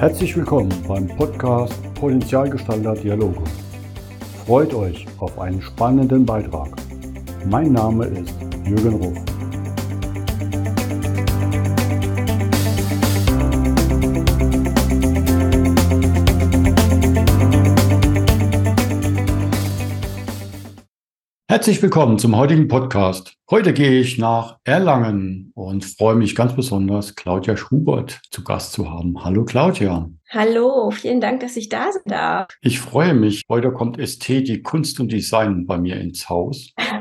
Herzlich willkommen beim Podcast Potenzialgestalter Dialoge. Freut euch auf einen spannenden Beitrag. Mein Name ist Jürgen Ruf. Herzlich willkommen zum heutigen Podcast. Heute gehe ich nach Erlangen und freue mich ganz besonders, Claudia Schubert zu Gast zu haben. Hallo Claudia. Hallo, vielen Dank, dass ich da sein darf. Ich freue mich. Heute kommt Ästhetik, Kunst und Design bei mir ins Haus.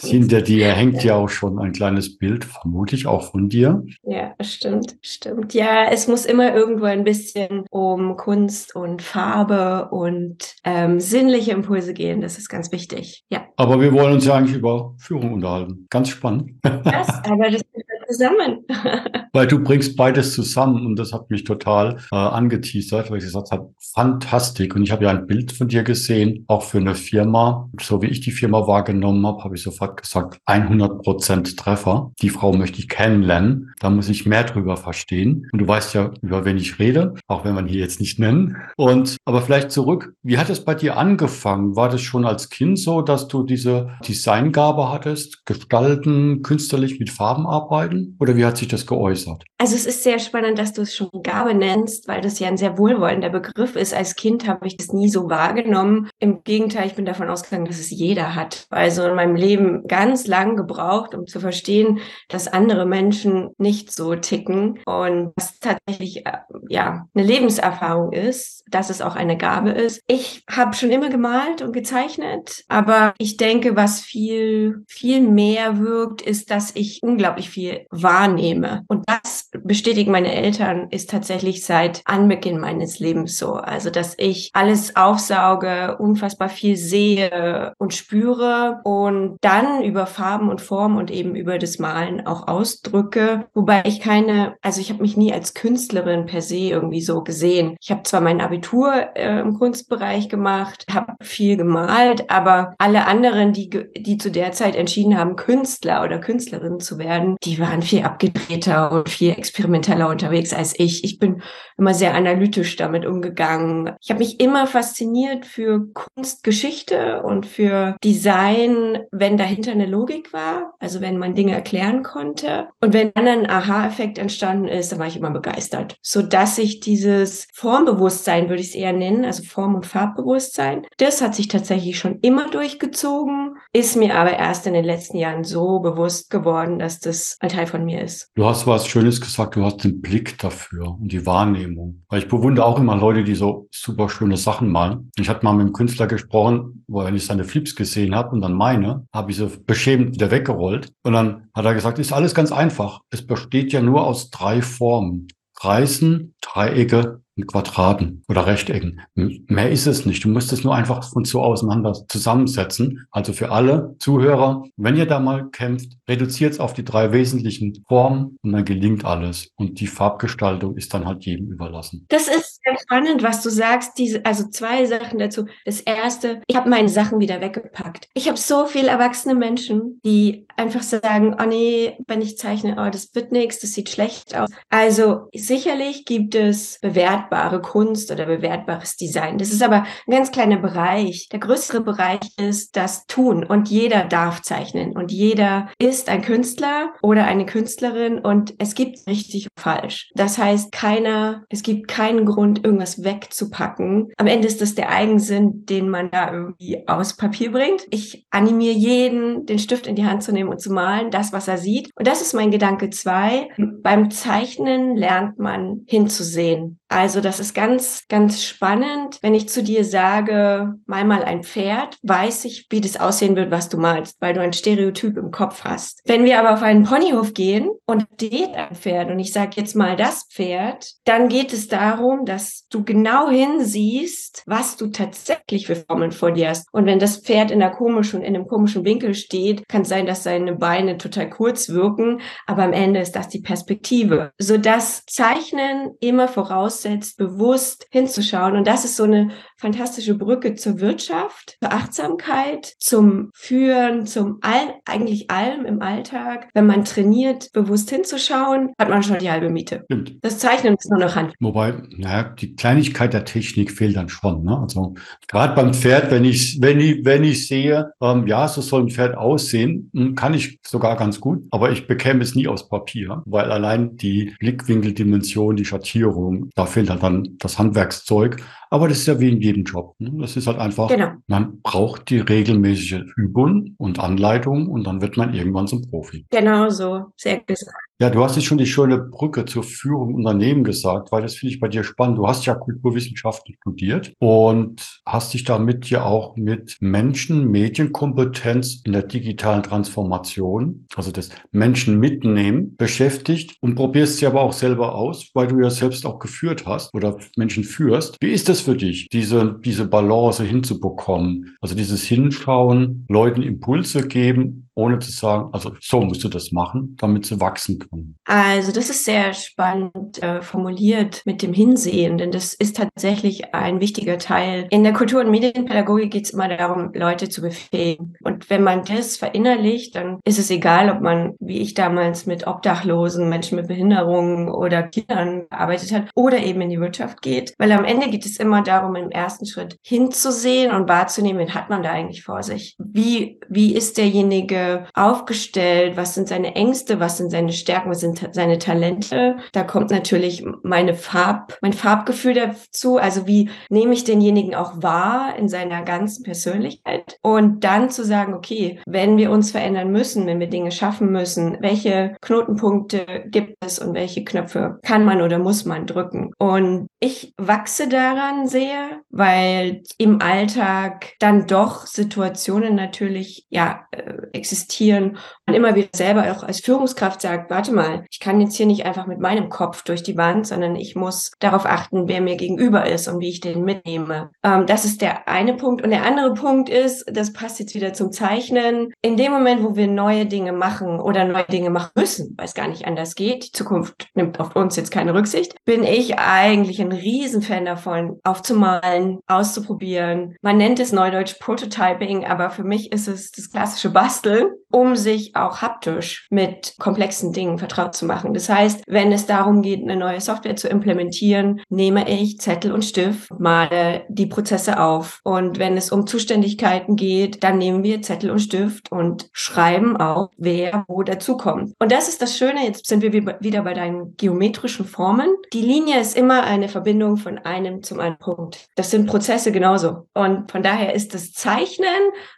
Hinter dir hängt ja auch schon ein kleines Bild, vermutlich auch von dir. Ja, stimmt, stimmt. Ja, es muss immer irgendwo ein bisschen um Kunst und Farbe und ähm, sinnliche Impulse gehen. Das ist ganz wichtig. Ja. Aber wir wollen uns ja eigentlich über Führung unterhalten. Ganz spannend. Das, aber das zusammen. Weil du bringst beides zusammen und das hat mich total äh, angeteasert, weil ich gesagt habe, fantastisch. Und ich habe ja ein Bild von dir gesehen, auch für eine Firma. So wie ich die Firma wahrgenommen habe, habe ich sofort gesagt, 100 Prozent Treffer. Die Frau möchte ich kennenlernen. Da muss ich mehr drüber verstehen. Und du weißt ja, über wen ich rede, auch wenn man hier jetzt nicht nennen. Und aber vielleicht zurück, wie hat es bei dir angefangen? War das schon als Kind so, dass du diese Designgabe hattest, gestalten, künstlerlich mit Farben arbeiten? Oder wie hat sich das geäußert? Also es ist sehr spannend, dass du es schon Gabe nennst, weil das ja ein sehr wohlwollender Begriff ist. Als Kind habe ich das nie so wahrgenommen. Im Gegenteil, ich bin davon ausgegangen, dass es jeder hat. Also in meinem Leben ganz lang gebraucht, um zu verstehen, dass andere Menschen nicht so ticken und dass tatsächlich äh, ja eine Lebenserfahrung ist, dass es auch eine Gabe ist. Ich habe schon immer gemalt und gezeichnet, aber ich denke, was viel viel mehr wirkt, ist, dass ich unglaublich viel wahrnehme. Und das bestätigen meine Eltern, ist tatsächlich seit Anbeginn meines Lebens so. Also, dass ich alles aufsauge, unfassbar viel sehe und spüre und dann über Farben und Formen und eben über das Malen auch ausdrücke. Wobei ich keine, also ich habe mich nie als Künstlerin per se irgendwie so gesehen. Ich habe zwar mein Abitur äh, im Kunstbereich gemacht, habe viel gemalt, aber alle anderen, die, die zu der Zeit entschieden haben, Künstler oder Künstlerin zu werden, die waren waren viel abgedrehter und viel experimenteller unterwegs als ich. Ich bin immer sehr analytisch damit umgegangen. Ich habe mich immer fasziniert für Kunstgeschichte und für Design, wenn dahinter eine Logik war, also wenn man Dinge erklären konnte. Und wenn dann ein Aha-Effekt entstanden ist, dann war ich immer begeistert. So dass sich dieses Formbewusstsein, würde ich es eher nennen, also Form- und Farbbewusstsein, das hat sich tatsächlich schon immer durchgezogen, ist mir aber erst in den letzten Jahren so bewusst geworden, dass das ein Teil von mir ist. Du hast was Schönes gesagt, du hast den Blick dafür und die Wahrnehmung. Weil ich bewundere auch immer Leute, die so super schöne Sachen malen. Ich hatte mal mit einem Künstler gesprochen, wo er nicht seine Flips gesehen hat und dann meine, habe ich so beschämend wieder weggerollt. Und dann hat er gesagt, ist alles ganz einfach. Es besteht ja nur aus drei Formen. Kreisen, Dreiecke in Quadraten oder Rechtecken. Mehr ist es nicht. Du musst es nur einfach von so auseinander zusammensetzen. Also für alle Zuhörer, wenn ihr da mal kämpft, reduziert es auf die drei wesentlichen Formen und dann gelingt alles. Und die Farbgestaltung ist dann halt jedem überlassen. Das ist sehr spannend, was du sagst. Diese, also zwei Sachen dazu. Das erste, ich habe meine Sachen wieder weggepackt. Ich habe so viele erwachsene Menschen, die einfach sagen, oh nee, wenn ich zeichne, oh, das wird nichts, das sieht schlecht aus. Also sicherlich gibt es Bewertungen bewertbare Kunst oder bewertbares Design. Das ist aber ein ganz kleiner Bereich. Der größere Bereich ist das Tun und jeder darf zeichnen und jeder ist ein Künstler oder eine Künstlerin und es gibt richtig und falsch. Das heißt, keiner, es gibt keinen Grund, irgendwas wegzupacken. Am Ende ist das der Eigensinn, den man da irgendwie aus Papier bringt. Ich animiere jeden, den Stift in die Hand zu nehmen und zu malen, das, was er sieht. Und das ist mein Gedanke zwei. Beim Zeichnen lernt man hinzusehen. Also das ist ganz, ganz spannend. Wenn ich zu dir sage, mal mal ein Pferd, weiß ich, wie das aussehen wird, was du malst, weil du ein Stereotyp im Kopf hast. Wenn wir aber auf einen Ponyhof gehen und steht ein Pferd und ich sage jetzt mal das Pferd, dann geht es darum, dass du genau hinsiehst, was du tatsächlich für Formeln vor dir hast. Und wenn das Pferd in einer komischen, in einem komischen Winkel steht, kann es sein, dass seine Beine total kurz wirken, aber am Ende ist das die Perspektive, sodass Zeichnen immer voraus aussetzt, bewusst hinzuschauen. Und das ist so eine fantastische Brücke zur Wirtschaft, zur Achtsamkeit, zum Führen, zum all, eigentlich allem im Alltag. Wenn man trainiert, bewusst hinzuschauen, hat man schon die halbe Miete. Stimmt. Das Zeichnen ist nur noch Hand. Wobei, naja, die Kleinigkeit der Technik fehlt dann schon. Ne? Also gerade beim Pferd, wenn ich, wenn ich, wenn ich sehe, ähm, ja, so soll ein Pferd aussehen, hm, kann ich sogar ganz gut, aber ich bekäme es nie aus Papier, weil allein die Blickwinkeldimension, die Schattierung, da fehlt halt dann das Handwerkszeug. Aber das ist ja wie in jedem Job. Ne? Das ist halt einfach, genau. man braucht die regelmäßige Übung und Anleitung und dann wird man irgendwann zum Profi. Genau so, sehr gesagt. Ja, du hast jetzt schon die schöne Brücke zur Führung Unternehmen gesagt, weil das finde ich bei dir spannend. Du hast ja Kulturwissenschaften studiert und hast dich damit ja auch mit Menschen, Medienkompetenz in der digitalen Transformation, also das Menschen mitnehmen, beschäftigt und probierst sie aber auch selber aus, weil du ja selbst auch geführt hast oder Menschen führst. Wie ist das für dich, diese, diese Balance hinzubekommen? Also dieses Hinschauen, Leuten Impulse geben ohne zu sagen, also so musst du das machen, damit sie wachsen können? Also das ist sehr spannend äh, formuliert mit dem Hinsehen, denn das ist tatsächlich ein wichtiger Teil. In der Kultur- und Medienpädagogik geht es immer darum, Leute zu befähigen. Und wenn man das verinnerlicht, dann ist es egal, ob man, wie ich damals, mit Obdachlosen, Menschen mit Behinderungen oder Kindern gearbeitet hat oder eben in die Wirtschaft geht. Weil am Ende geht es immer darum, im ersten Schritt hinzusehen und wahrzunehmen, wen hat man da eigentlich vor sich? Wie, wie ist derjenige aufgestellt? Was sind seine Ängste? Was sind seine Stärken? Was sind seine Talente? Da kommt natürlich meine Farb, mein Farbgefühl dazu. Also wie nehme ich denjenigen auch wahr in seiner ganzen Persönlichkeit? Und dann zu sagen, okay, wenn wir uns verändern müssen, wenn wir Dinge schaffen müssen, welche Knotenpunkte gibt es und welche Knöpfe kann man oder muss man drücken? Und ich wachse daran sehr, weil im Alltag dann doch Situationen natürlich ja existieren äh, existieren und immer wieder selber auch als Führungskraft sagt, warte mal, ich kann jetzt hier nicht einfach mit meinem Kopf durch die Wand, sondern ich muss darauf achten, wer mir gegenüber ist und wie ich den mitnehme. Ähm, das ist der eine Punkt. Und der andere Punkt ist, das passt jetzt wieder zum Zeichnen. In dem Moment, wo wir neue Dinge machen oder neue Dinge machen müssen, weil es gar nicht anders geht, die Zukunft nimmt auf uns jetzt keine Rücksicht, bin ich eigentlich ein Riesenfan davon, aufzumalen, auszuprobieren. Man nennt es neudeutsch Prototyping, aber für mich ist es das klassische Basteln um sich auch haptisch mit komplexen Dingen vertraut zu machen. Das heißt, wenn es darum geht, eine neue Software zu implementieren, nehme ich Zettel und Stift, male die Prozesse auf. Und wenn es um Zuständigkeiten geht, dann nehmen wir Zettel und Stift und schreiben auf, wer wo dazukommt. Und das ist das Schöne, jetzt sind wir wieder bei deinen geometrischen Formen. Die Linie ist immer eine Verbindung von einem zum einen Punkt. Das sind Prozesse genauso. Und von daher ist das Zeichnen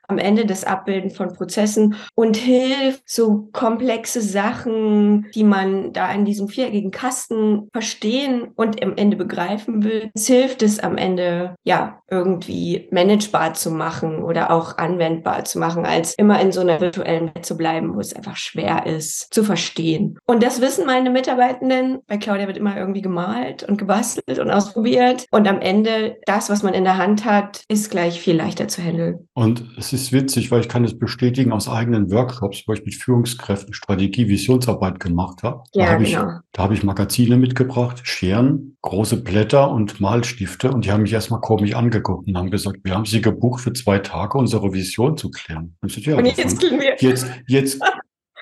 am Ende das Abbilden von Prozessen und hilft, so komplexe Sachen, die man da in diesem viereckigen Kasten verstehen und am Ende begreifen will. Es hilft es am Ende, ja, irgendwie managebar zu machen oder auch anwendbar zu machen, als immer in so einer virtuellen Welt zu bleiben, wo es einfach schwer ist zu verstehen. Und das wissen meine Mitarbeitenden. Bei Claudia wird immer irgendwie gemalt und gebastelt und ausprobiert. Und am Ende, das, was man in der Hand hat, ist gleich viel leichter zu handeln. Und es ist witzig, weil ich kann es bestätigen aus eigenen Workshops, wo ich mit Führungskräften Strategie, Visionsarbeit gemacht habe. Ja, da habe genau. ich, da habe ich Magazine mitgebracht, Scheren, große Blätter und Malstifte und die haben mich erstmal komisch angeguckt und haben gesagt, wir haben sie gebucht für zwei Tage, unsere Vision zu klären. Und, ich, ja, und jetzt, jetzt, jetzt,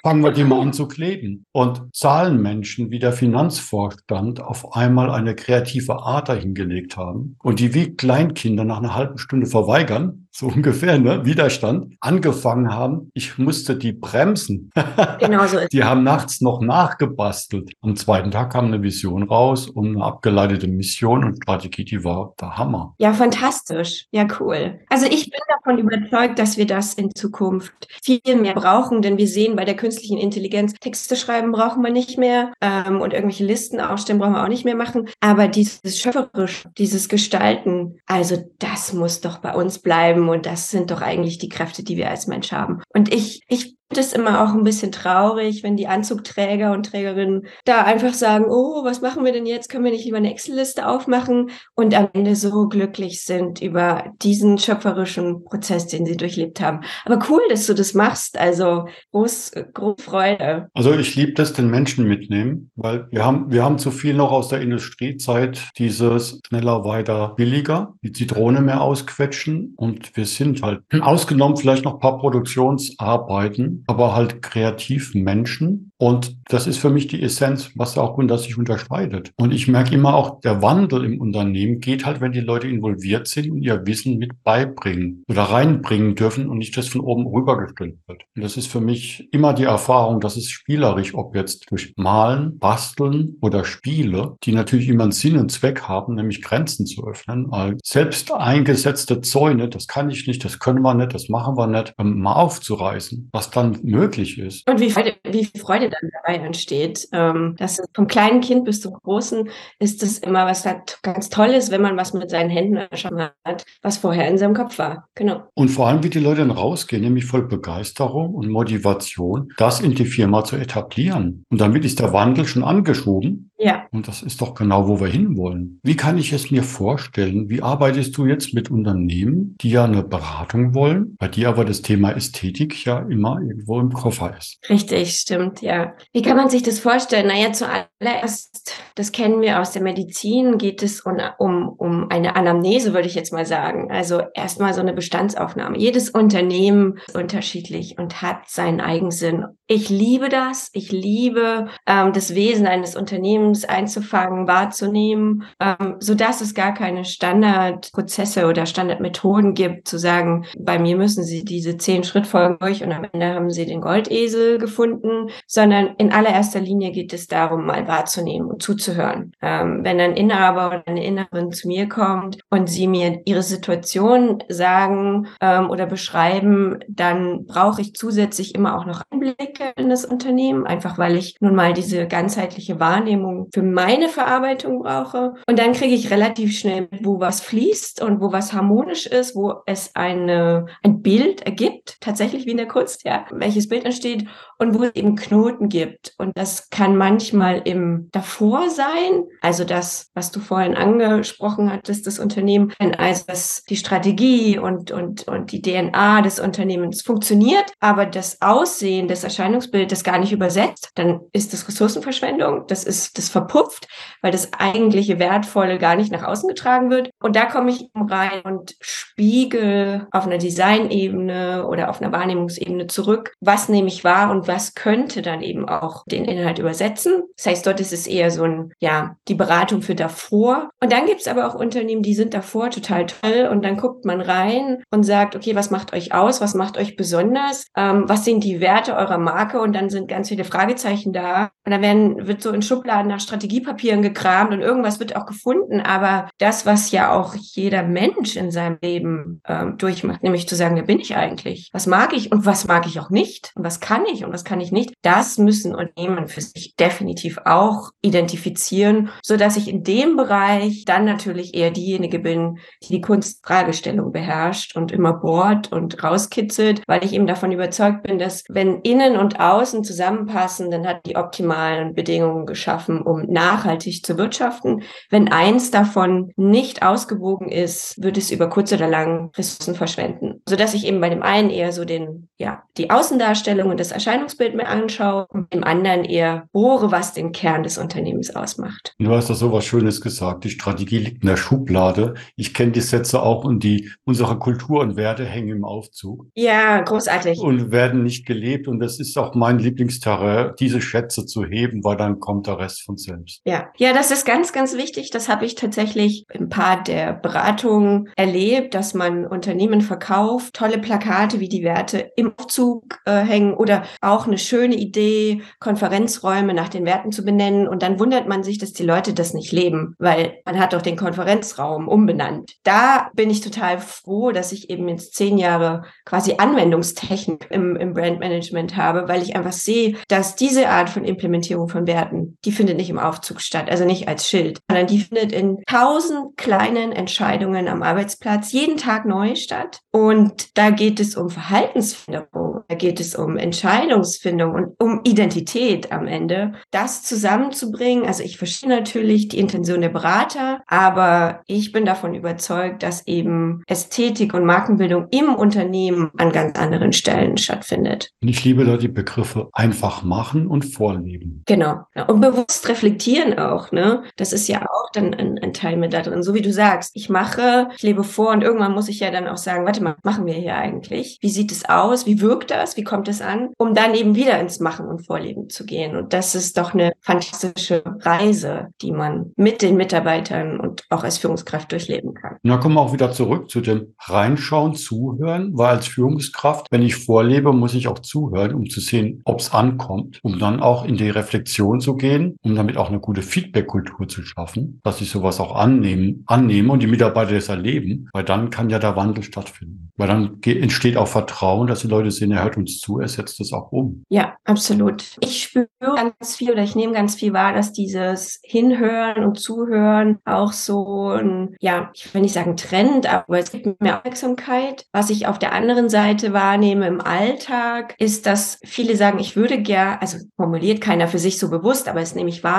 fangen wir die mal an zu kleben. Und Zahlenmenschen wie der Finanzvorstand auf einmal eine kreative Art dahingelegt haben und die wie Kleinkinder nach einer halben Stunde verweigern, so ungefähr, ne, Widerstand, angefangen haben. Ich musste die bremsen. Genau so ist Die haben nachts noch nachgebastelt. Am zweiten Tag kam eine Vision raus und eine abgeleitete Mission und Strategie, die war der Hammer. Ja, fantastisch. Ja, cool. Also ich bin davon überzeugt, dass wir das in Zukunft viel mehr brauchen, denn wir sehen bei der künstlichen Intelligenz, Texte schreiben brauchen wir nicht mehr ähm, und irgendwelche Listen aufstellen brauchen wir auch nicht mehr machen. Aber dieses Schöpferisch, dieses Gestalten, also das muss doch bei uns bleiben. Und das sind doch eigentlich die Kräfte, die wir als Mensch haben. Und ich, ich es immer auch ein bisschen traurig, wenn die Anzugträger und Trägerinnen da einfach sagen, oh, was machen wir denn jetzt? Können wir nicht lieber eine Excel-Liste aufmachen? Und am Ende so glücklich sind über diesen schöpferischen Prozess, den sie durchlebt haben. Aber cool, dass du das machst. Also groß, groß Freude. Also ich liebe das, den Menschen mitnehmen, weil wir haben, wir haben zu viel noch aus der Industriezeit dieses schneller, weiter, billiger, die Zitrone mehr ausquetschen und wir sind halt ausgenommen vielleicht noch ein paar Produktionsarbeiten, aber halt kreativ Menschen und das ist für mich die Essenz, was auch Gunter sich unterscheidet. Und ich merke immer auch, der Wandel im Unternehmen geht halt, wenn die Leute involviert sind und ihr Wissen mit beibringen oder reinbringen dürfen und nicht das von oben rübergestellt wird. Und das ist für mich immer die Erfahrung, dass es spielerisch, ob jetzt durch Malen, Basteln oder Spiele, die natürlich immer einen Sinn und Zweck haben, nämlich Grenzen zu öffnen. Weil selbst eingesetzte Zäune, das kann ich nicht, das können wir nicht, das machen wir nicht, mal aufzureißen, was dann möglich ist. Und wie Freude, wie Freude dann dabei entsteht. Ähm, das ist vom kleinen Kind bis zum großen ist es immer was ganz Tolles, wenn man was mit seinen Händen erschaffen hat, was vorher in seinem Kopf war. Genau. Und vor allem, wie die Leute dann rausgehen, nämlich voll Begeisterung und Motivation, das in die Firma zu etablieren. Und damit ist der Wandel schon angeschoben. Ja. Und das ist doch genau, wo wir hinwollen. Wie kann ich es mir vorstellen? Wie arbeitest du jetzt mit Unternehmen, die ja eine Beratung wollen, bei dir aber das Thema Ästhetik ja immer irgendwo im Koffer ist? Richtig, stimmt, ja. Wie kann man sich das vorstellen? Naja, zuallererst, das kennen wir aus der Medizin, geht es um, um, um eine Anamnese, würde ich jetzt mal sagen. Also erstmal so eine Bestandsaufnahme. Jedes Unternehmen ist unterschiedlich und hat seinen Eigensinn. Ich liebe das. Ich liebe ähm, das Wesen eines Unternehmens einzufangen, wahrzunehmen, ähm, so dass es gar keine Standardprozesse oder Standardmethoden gibt, zu sagen, bei mir müssen Sie diese zehn Schrittfolgen durch und am Ende haben Sie den Goldesel gefunden, sondern sondern in allererster Linie geht es darum, mal wahrzunehmen und zuzuhören. Ähm, wenn ein Inhaber oder eine Inhaberin zu mir kommt und sie mir ihre Situation sagen ähm, oder beschreiben, dann brauche ich zusätzlich immer auch noch Einblicke in das Unternehmen, einfach weil ich nun mal diese ganzheitliche Wahrnehmung für meine Verarbeitung brauche. Und dann kriege ich relativ schnell, wo was fließt und wo was harmonisch ist, wo es eine, ein Bild ergibt, tatsächlich wie in der Kunst, ja, welches Bild entsteht und wo es eben Knoten gibt. Und das kann manchmal im Davor sein, also das, was du vorhin angesprochen hattest, das Unternehmen, also das, die Strategie und, und, und die DNA des Unternehmens funktioniert, aber das Aussehen, das Erscheinungsbild das gar nicht übersetzt, dann ist das Ressourcenverschwendung, das ist das verpufft, weil das eigentliche Wertvolle gar nicht nach außen getragen wird. Und da komme ich rein und spiegel auf einer Designebene oder auf einer Wahrnehmungsebene zurück, was nehme ich wahr und was könnte dann eben auch den Inhalt übersetzen. Das heißt, dort ist es eher so ein, ja, die Beratung für davor. Und dann gibt es aber auch Unternehmen, die sind davor total toll und dann guckt man rein und sagt, okay, was macht euch aus? Was macht euch besonders? Ähm, was sind die Werte eurer Marke? Und dann sind ganz viele Fragezeichen da. Und dann werden, wird so in Schubladen nach Strategiepapieren gekramt und irgendwas wird auch gefunden. Aber das, was ja auch jeder Mensch in seinem Leben ähm, durchmacht, nämlich zu sagen, wer bin ich eigentlich? Was mag ich und was mag ich auch nicht? Und was kann ich und was kann ich nicht? Das müssen Unternehmen für sich definitiv auch identifizieren, so dass ich in dem Bereich dann natürlich eher diejenige bin, die die Kunstfragestellung beherrscht und immer bohrt und rauskitzelt, weil ich eben davon überzeugt bin, dass wenn innen und außen zusammenpassen, dann hat die optimalen Bedingungen geschaffen, um nachhaltig zu wirtschaften. Wenn eins davon nicht ausgewogen ist, wird es über kurz oder lang Ressourcen verschwenden, so dass ich eben bei dem einen eher so den ja die Außendarstellung und das Erscheinungsbild mir anschaue und dem anderen eher bohre, was den Kern des Unternehmens ausmacht. Du hast da so was Schönes gesagt. Die Strategie liegt in der Schublade. Ich kenne die Sätze auch und die, unsere Kultur und Werte hängen im Aufzug. Ja, großartig. Und werden nicht gelebt. Und das ist auch mein Lieblingsterrain, diese Schätze zu heben, weil dann kommt der Rest von selbst. Ja, ja, das ist ganz, ganz wichtig. Das habe ich tatsächlich im Part der Beratungen erlebt, dass man Unternehmen verkauft, tolle Plakate wie die Werte im Aufzug äh, hängen oder auch eine schöne Idee, Konferenzräume nach den Werten zu benennen. Und dann wundert man sich, dass die Leute das nicht leben, weil man hat doch den Konferenzraum umbenannt. Da bin ich total froh, dass ich eben jetzt zehn Jahre quasi Anwendungstechnik im, im Brandmanagement habe, weil ich einfach sehe, dass diese Art von Implementierung von Werten, die findet nicht im Aufzug statt, also nicht als Schild, sondern die findet in tausend kleinen Entscheidungen am Arbeitsplatz jeden Tag neu statt. Und da geht es um Verhaltensveränderung da geht es um Entscheidungsfindung und um Identität am Ende, das zusammenzubringen. Also ich verstehe natürlich die Intention der Berater, aber ich bin davon überzeugt, dass eben Ästhetik und Markenbildung im Unternehmen an ganz anderen Stellen stattfindet. Und ich liebe da die Begriffe einfach machen und vorleben. Genau. Und bewusst reflektieren auch, ne? Das ist ja auch dann ein, ein Teil mit da drin. So wie du sagst, ich mache, ich lebe vor und irgendwann muss ich ja dann auch sagen, warte mal, machen wir hier eigentlich? Wie sieht es aus? Wie wirkt das? Wie kommt es an? Um dann eben wieder ins Machen und Vorleben zu gehen. Und das ist doch eine fantastische Reise, die man mit den Mitarbeitern und auch als Führungskraft durchleben kann. Da kommen wir auch wieder zurück zu dem Reinschauen, Zuhören, weil als Führungskraft, wenn ich vorlebe, muss ich auch zuhören, um zu sehen, ob es ankommt, um dann auch in die Reflexion zu gehen, um damit auch eine gute Feedback-Kultur zu schaffen, dass ich sowas auch annehmen, annehme und die Mitarbeiter das erleben, weil dann kann ja der Wandel stattfinden. Weil dann entsteht auch Vertrauen, dass die Leute sehen, er hört uns zu, er setzt es auch um. Ja, absolut. Ich spüre ganz viel oder ich nehme ganz viel wahr, dass dieses Hinhören und Zuhören auch so ein, ja, ich will nicht sagen Trend, aber es gibt mehr Aufmerksamkeit. Was ich auf der anderen Seite wahrnehme im Alltag, ist, dass viele sagen, ich würde gern, also formuliert keiner für sich so bewusst, aber es nehme ich wahr,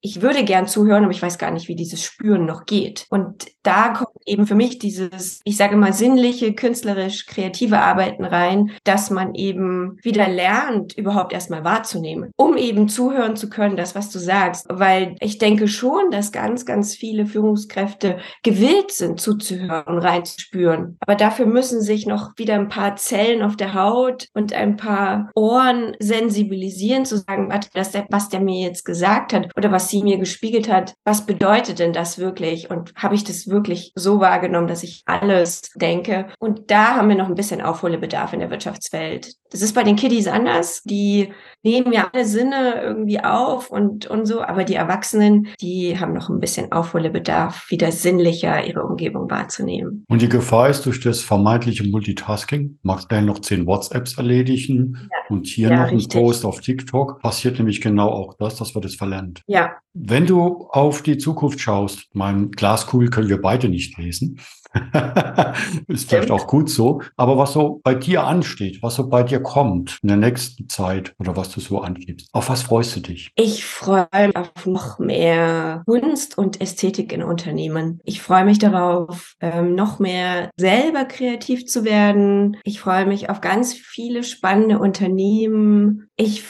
ich würde gern zuhören, aber ich weiß gar nicht, wie dieses Spüren noch geht. Und da kommt eben für mich dieses, ich sage mal, sinnliche, künstlerisch, kreative Arbeiten rein, dass man eben wieder lernt, überhaupt erstmal wahrzunehmen, um eben zuhören zu können, das, was du sagst. Weil ich denke schon, dass ganz, ganz viele Führungskräfte gewillt sind, zuzuhören und reinzuspüren. Aber dafür müssen sich noch wieder ein paar Zellen auf der Haut und ein paar Ohren sensibilisieren, zu sagen, warte, das, was der mir jetzt gesagt hat oder was sie mir gespiegelt hat, was bedeutet denn das wirklich? Und habe ich das wirklich so wahrgenommen, dass ich alles denke? Und da haben wir noch ein bisschen Aufholbedarf in der Wirtschaftswelt. Das ist bei den Kiddies anders. Die nehmen ja alle Sinne irgendwie auf und, und so, aber die Erwachsenen, die haben noch ein bisschen Aufholbedarf, wieder sinnlicher ihre Umgebung wahrzunehmen. Und die Gefahr ist durch das vermeintliche Multitasking, magst du noch zehn WhatsApps erledigen ja. und hier ja, noch richtig. ein Post auf TikTok, passiert nämlich genau auch das, dass wir das verlernt. Ja. Wenn du auf die Zukunft schaust, mein Glaskugel können wir beide nicht lesen, ist vielleicht auch gut so. Aber was so bei dir ansteht, was so bei dir kommt in der nächsten Zeit oder was du so angibst, auf was freust du dich? Ich freue mich auf noch mehr Kunst und Ästhetik in Unternehmen. Ich freue mich darauf, ähm, noch mehr selber kreativ zu werden. Ich freue mich auf ganz viele spannende Unternehmen. Ich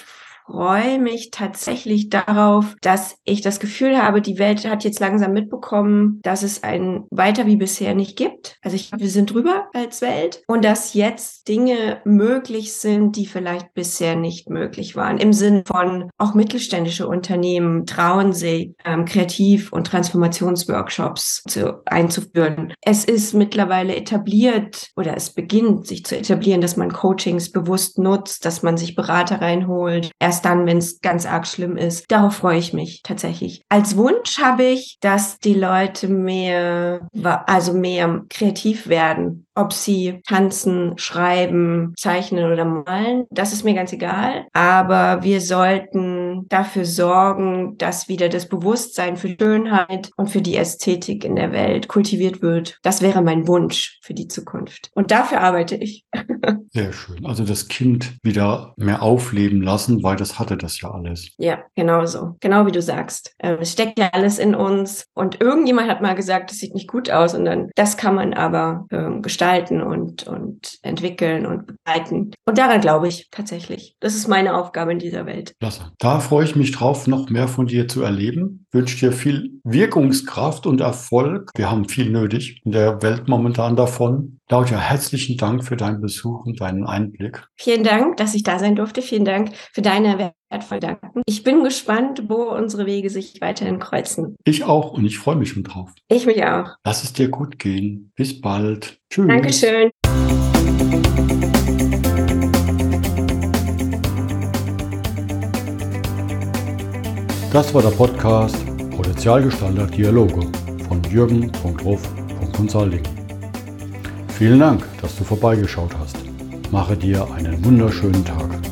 freue mich tatsächlich darauf, dass ich das Gefühl habe, die Welt hat jetzt langsam mitbekommen, dass es ein weiter wie bisher nicht gibt. Also ich wir sind drüber als Welt und dass jetzt Dinge möglich sind, die vielleicht bisher nicht möglich waren. Im Sinn von auch mittelständische Unternehmen trauen sich, ähm, Kreativ- und Transformationsworkshops zu, einzuführen. Es ist mittlerweile etabliert oder es beginnt sich zu etablieren, dass man Coachings bewusst nutzt, dass man sich Berater reinholt. Erst erst dann, wenn es ganz arg schlimm ist. Darauf freue ich mich tatsächlich. Als Wunsch habe ich, dass die Leute mehr, also mehr kreativ werden ob sie tanzen, schreiben, zeichnen oder malen, das ist mir ganz egal. Aber wir sollten dafür sorgen, dass wieder das Bewusstsein für Schönheit und für die Ästhetik in der Welt kultiviert wird. Das wäre mein Wunsch für die Zukunft. Und dafür arbeite ich. Sehr schön. Also das Kind wieder mehr aufleben lassen, weil das hatte das ja alles. Ja, genau so. Genau wie du sagst. Ähm, es steckt ja alles in uns. Und irgendjemand hat mal gesagt, das sieht nicht gut aus. Und dann, das kann man aber ähm, gestalten gestalten und, und entwickeln und begleiten. Und daran glaube ich tatsächlich. Das ist meine Aufgabe in dieser Welt. Klasse. Da freue ich mich drauf, noch mehr von dir zu erleben. Ich wünsche dir viel Wirkungskraft und Erfolg. Wir haben viel nötig in der Welt momentan davon. Claudia, herzlichen Dank für deinen Besuch und deinen Einblick. Vielen Dank, dass ich da sein durfte. Vielen Dank für deine wertvollen Gedanken. Ich bin gespannt, wo unsere Wege sich weiterhin kreuzen. Ich auch und ich freue mich schon drauf. Ich mich auch. Lass es dir gut gehen. Bis bald. Tschüss. Dankeschön. Das war der Podcast Potenzialgestalter Dialoge von Jürgen.ruf.consulting. Vielen Dank, dass du vorbeigeschaut hast. Mache dir einen wunderschönen Tag.